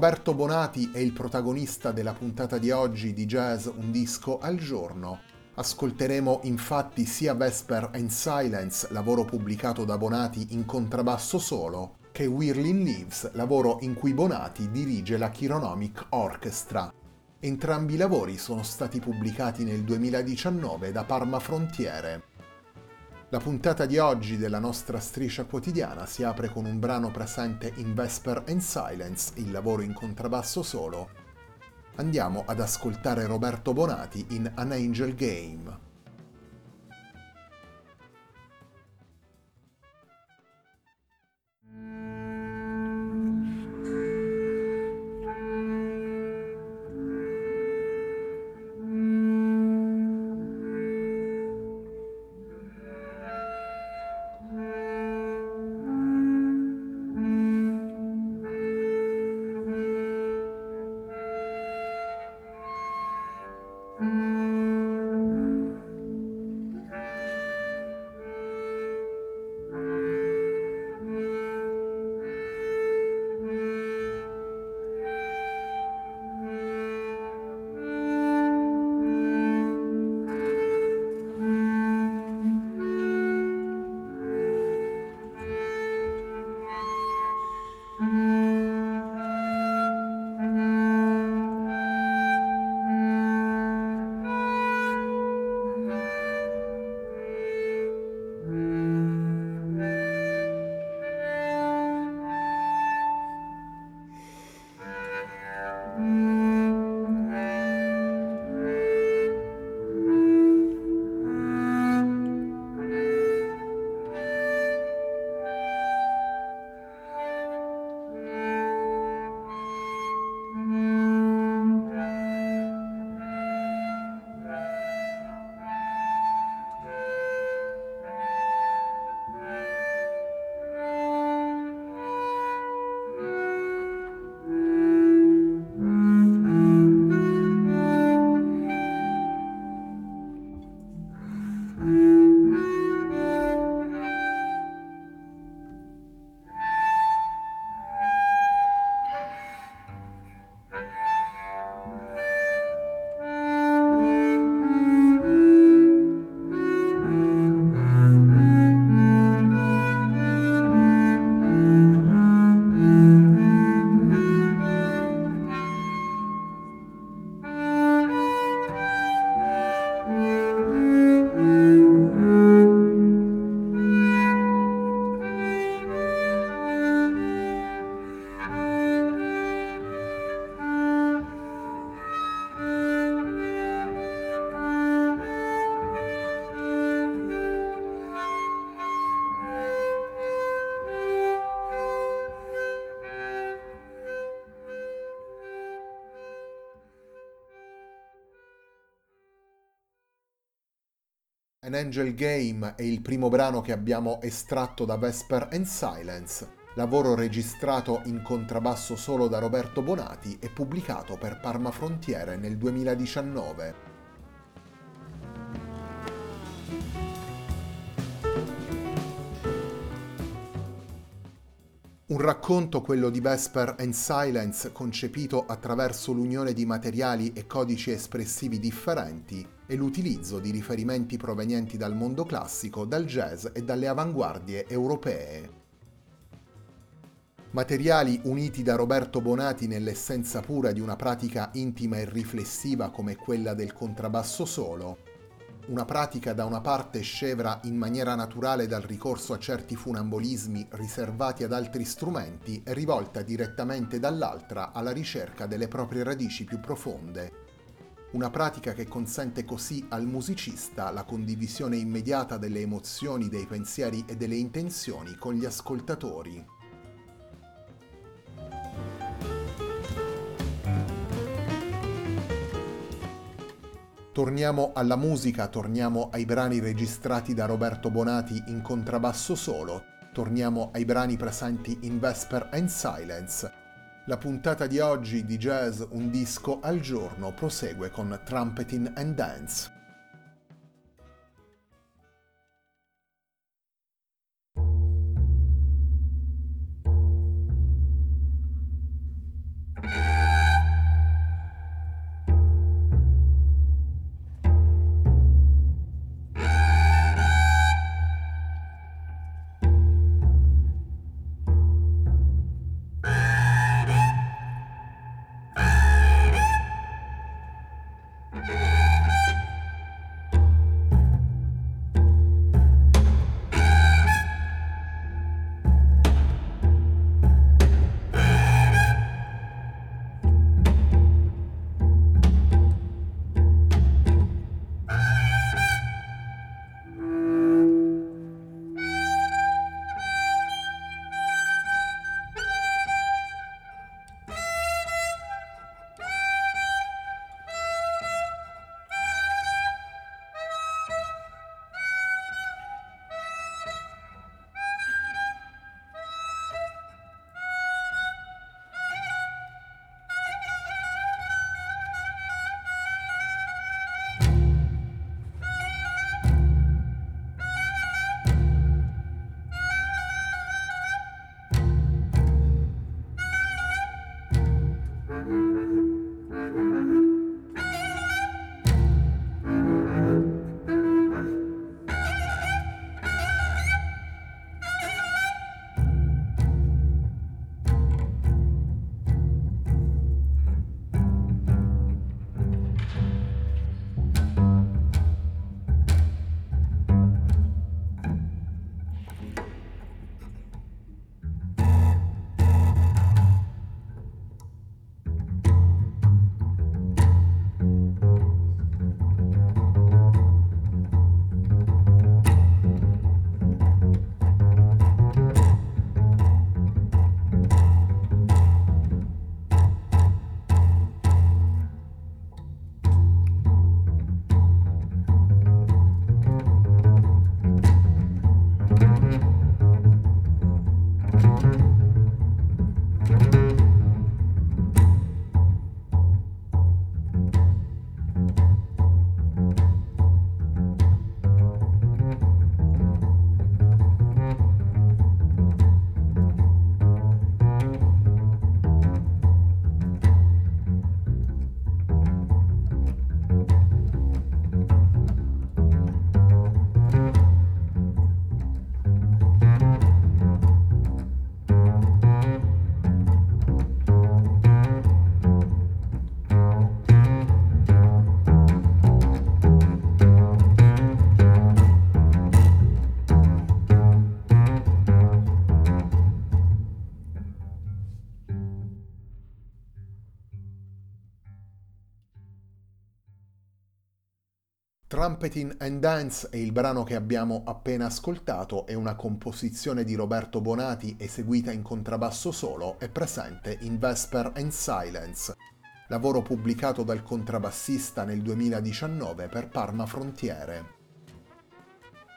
Roberto Bonati è il protagonista della puntata di oggi di Jazz Un disco al giorno. Ascolteremo infatti sia Vesper and Silence, lavoro pubblicato da Bonati in contrabbasso solo, che Whirling Leaves, lavoro in cui Bonati dirige la Chironomic Orchestra. Entrambi i lavori sono stati pubblicati nel 2019 da Parma Frontiere. La puntata di oggi della nostra striscia quotidiana si apre con un brano presente in Vesper and Silence, il lavoro in contrabbasso solo. Andiamo ad ascoltare Roberto Bonati in An Angel Game. An Angel Game è il primo brano che abbiamo estratto da Vesper and Silence, lavoro registrato in contrabbasso solo da Roberto Bonati e pubblicato per Parma Frontiere nel 2019. Un racconto, quello di Vesper and Silence, concepito attraverso l'unione di materiali e codici espressivi differenti e l'utilizzo di riferimenti provenienti dal mondo classico, dal jazz e dalle avanguardie europee. Materiali uniti da Roberto Bonati nell'essenza pura di una pratica intima e riflessiva come quella del contrabbasso solo, una pratica da una parte scevra in maniera naturale dal ricorso a certi funambolismi riservati ad altri strumenti e rivolta direttamente dall'altra alla ricerca delle proprie radici più profonde. Una pratica che consente così al musicista la condivisione immediata delle emozioni, dei pensieri e delle intenzioni con gli ascoltatori. Torniamo alla musica, torniamo ai brani registrati da Roberto Bonati in contrabbasso solo, torniamo ai brani presenti in Vesper and Silence. La puntata di oggi di Jazz Un disco al giorno prosegue con Trumpeting and Dance. Trumpeting and Dance è il brano che abbiamo appena ascoltato, è una composizione di Roberto Bonati eseguita in contrabbasso solo e presente in Vesper and Silence, lavoro pubblicato dal contrabbassista nel 2019 per Parma Frontiere.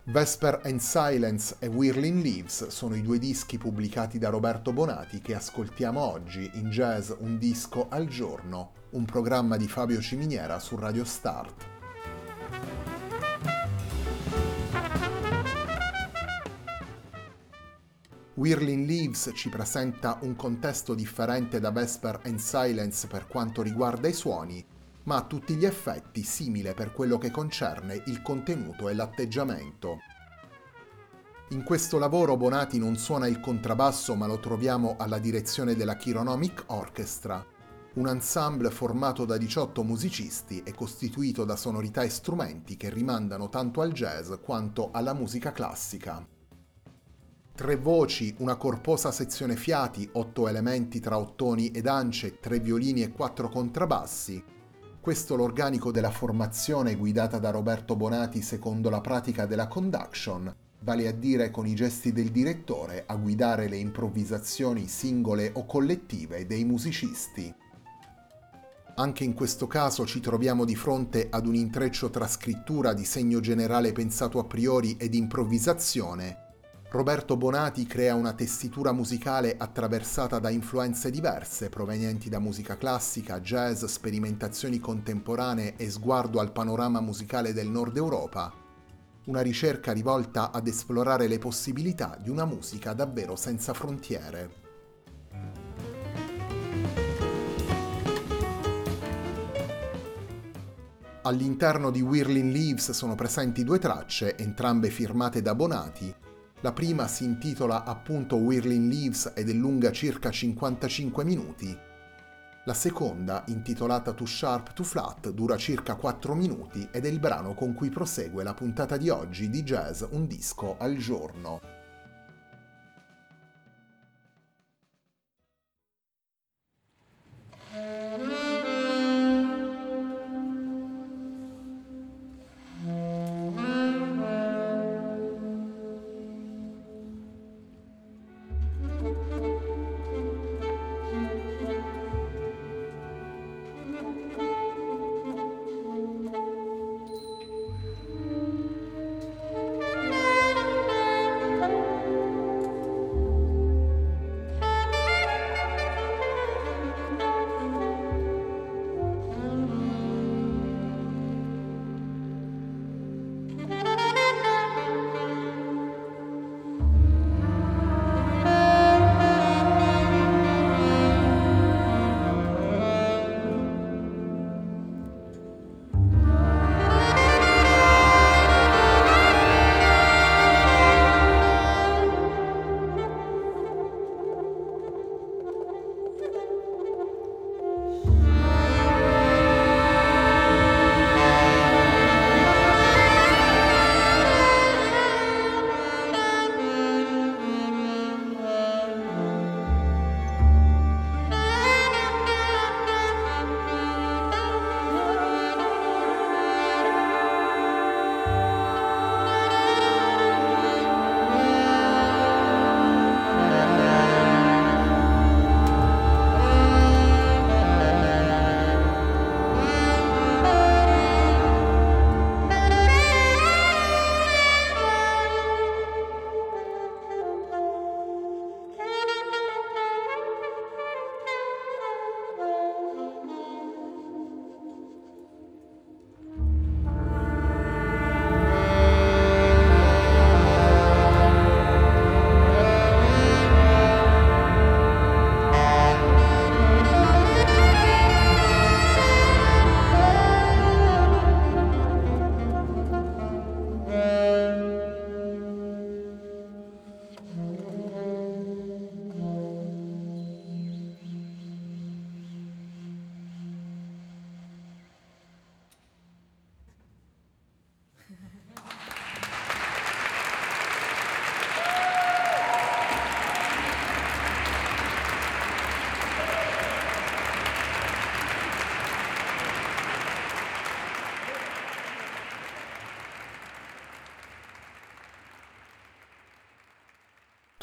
Vesper and Silence e Whirling Leaves sono i due dischi pubblicati da Roberto Bonati che ascoltiamo oggi in Jazz Un disco al giorno, un programma di Fabio Ciminiera su Radio Start. Whirling Leaves ci presenta un contesto differente da Vesper and Silence per quanto riguarda i suoni, ma a tutti gli effetti simile per quello che concerne il contenuto e l'atteggiamento. In questo lavoro Bonati non suona il contrabbasso ma lo troviamo alla direzione della Chironomic Orchestra, un ensemble formato da 18 musicisti e costituito da sonorità e strumenti che rimandano tanto al jazz quanto alla musica classica. Tre voci, una corposa sezione fiati, otto elementi tra ottoni ed ance, tre violini e quattro contrabbassi, questo l'organico della formazione guidata da Roberto Bonati secondo la pratica della conduction, vale a dire con i gesti del direttore a guidare le improvvisazioni singole o collettive dei musicisti. Anche in questo caso ci troviamo di fronte ad un intreccio tra scrittura, disegno generale pensato a priori ed improvvisazione, Roberto Bonati crea una tessitura musicale attraversata da influenze diverse provenienti da musica classica, jazz, sperimentazioni contemporanee e sguardo al panorama musicale del Nord Europa. Una ricerca rivolta ad esplorare le possibilità di una musica davvero senza frontiere. All'interno di Whirling Leaves sono presenti due tracce, entrambe firmate da Bonati, la prima si intitola appunto Whirling Leaves ed è lunga circa 55 minuti. La seconda, intitolata Too Sharp to Flat, dura circa 4 minuti ed è il brano con cui prosegue la puntata di oggi di Jazz Un disco al giorno.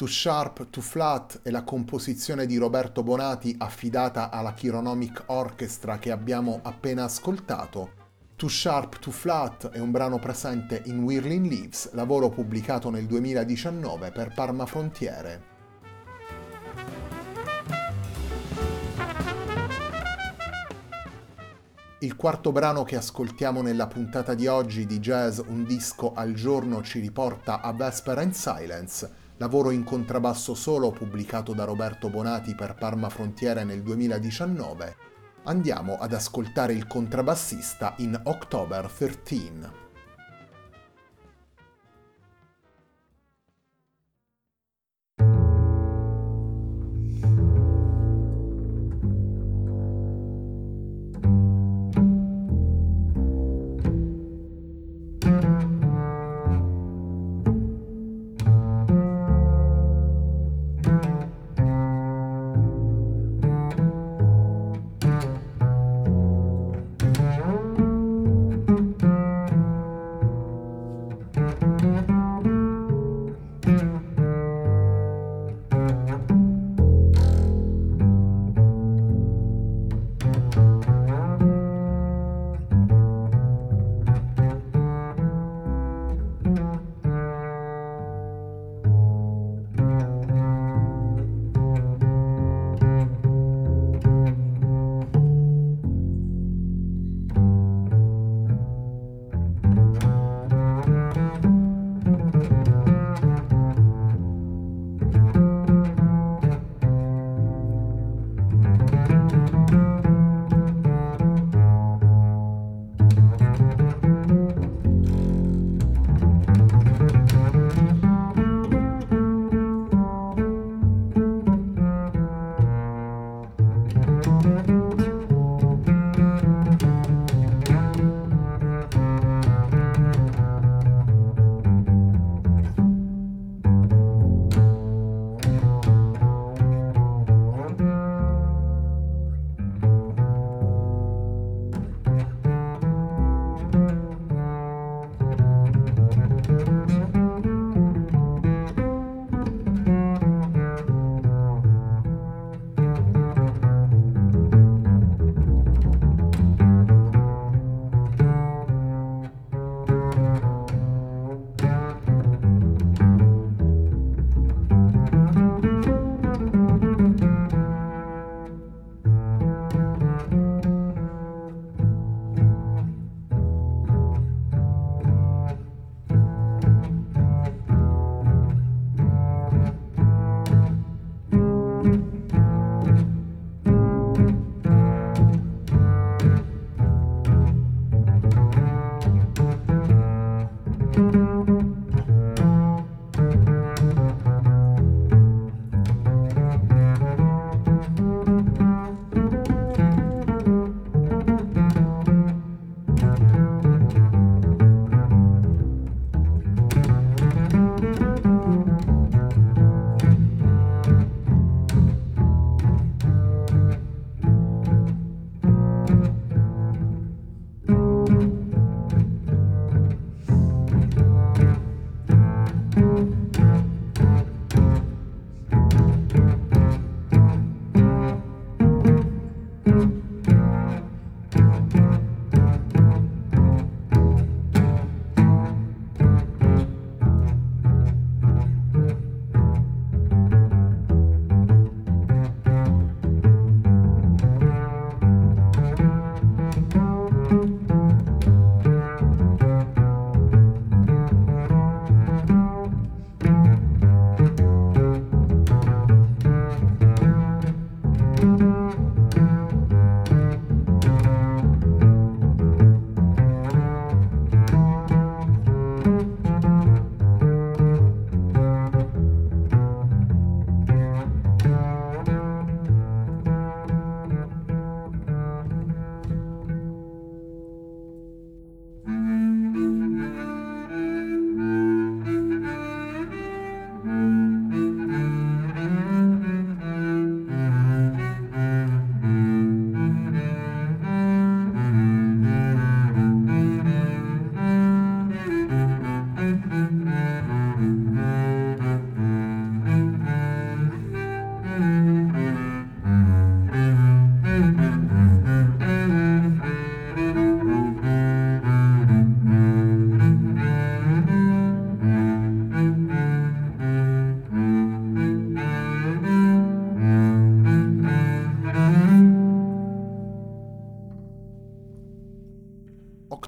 Too Sharp, Too Flat è la composizione di Roberto Bonati affidata alla Chironomic Orchestra che abbiamo appena ascoltato. Too Sharp, Too Flat è un brano presente in Whirling Leaves, lavoro pubblicato nel 2019 per Parma Frontiere. Il quarto brano che ascoltiamo nella puntata di oggi di Jazz Un disco al giorno ci riporta a Vesper and Silence, lavoro in contrabbasso solo pubblicato da Roberto Bonati per Parma Frontiere nel 2019 andiamo ad ascoltare il contrabbassista in October 13.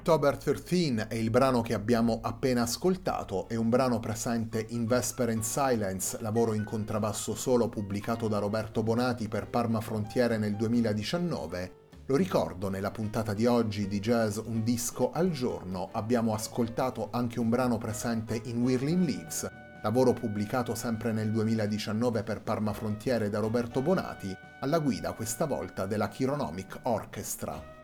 October 13 è il brano che abbiamo appena ascoltato, è un brano presente in Vesper and Silence, lavoro in contrabbasso solo pubblicato da Roberto Bonati per Parma Frontiere nel 2019. Lo ricordo, nella puntata di oggi di Jazz Un disco al giorno abbiamo ascoltato anche un brano presente in Whirling Leaves, lavoro pubblicato sempre nel 2019 per Parma Frontiere da Roberto Bonati, alla guida questa volta della Chironomic Orchestra.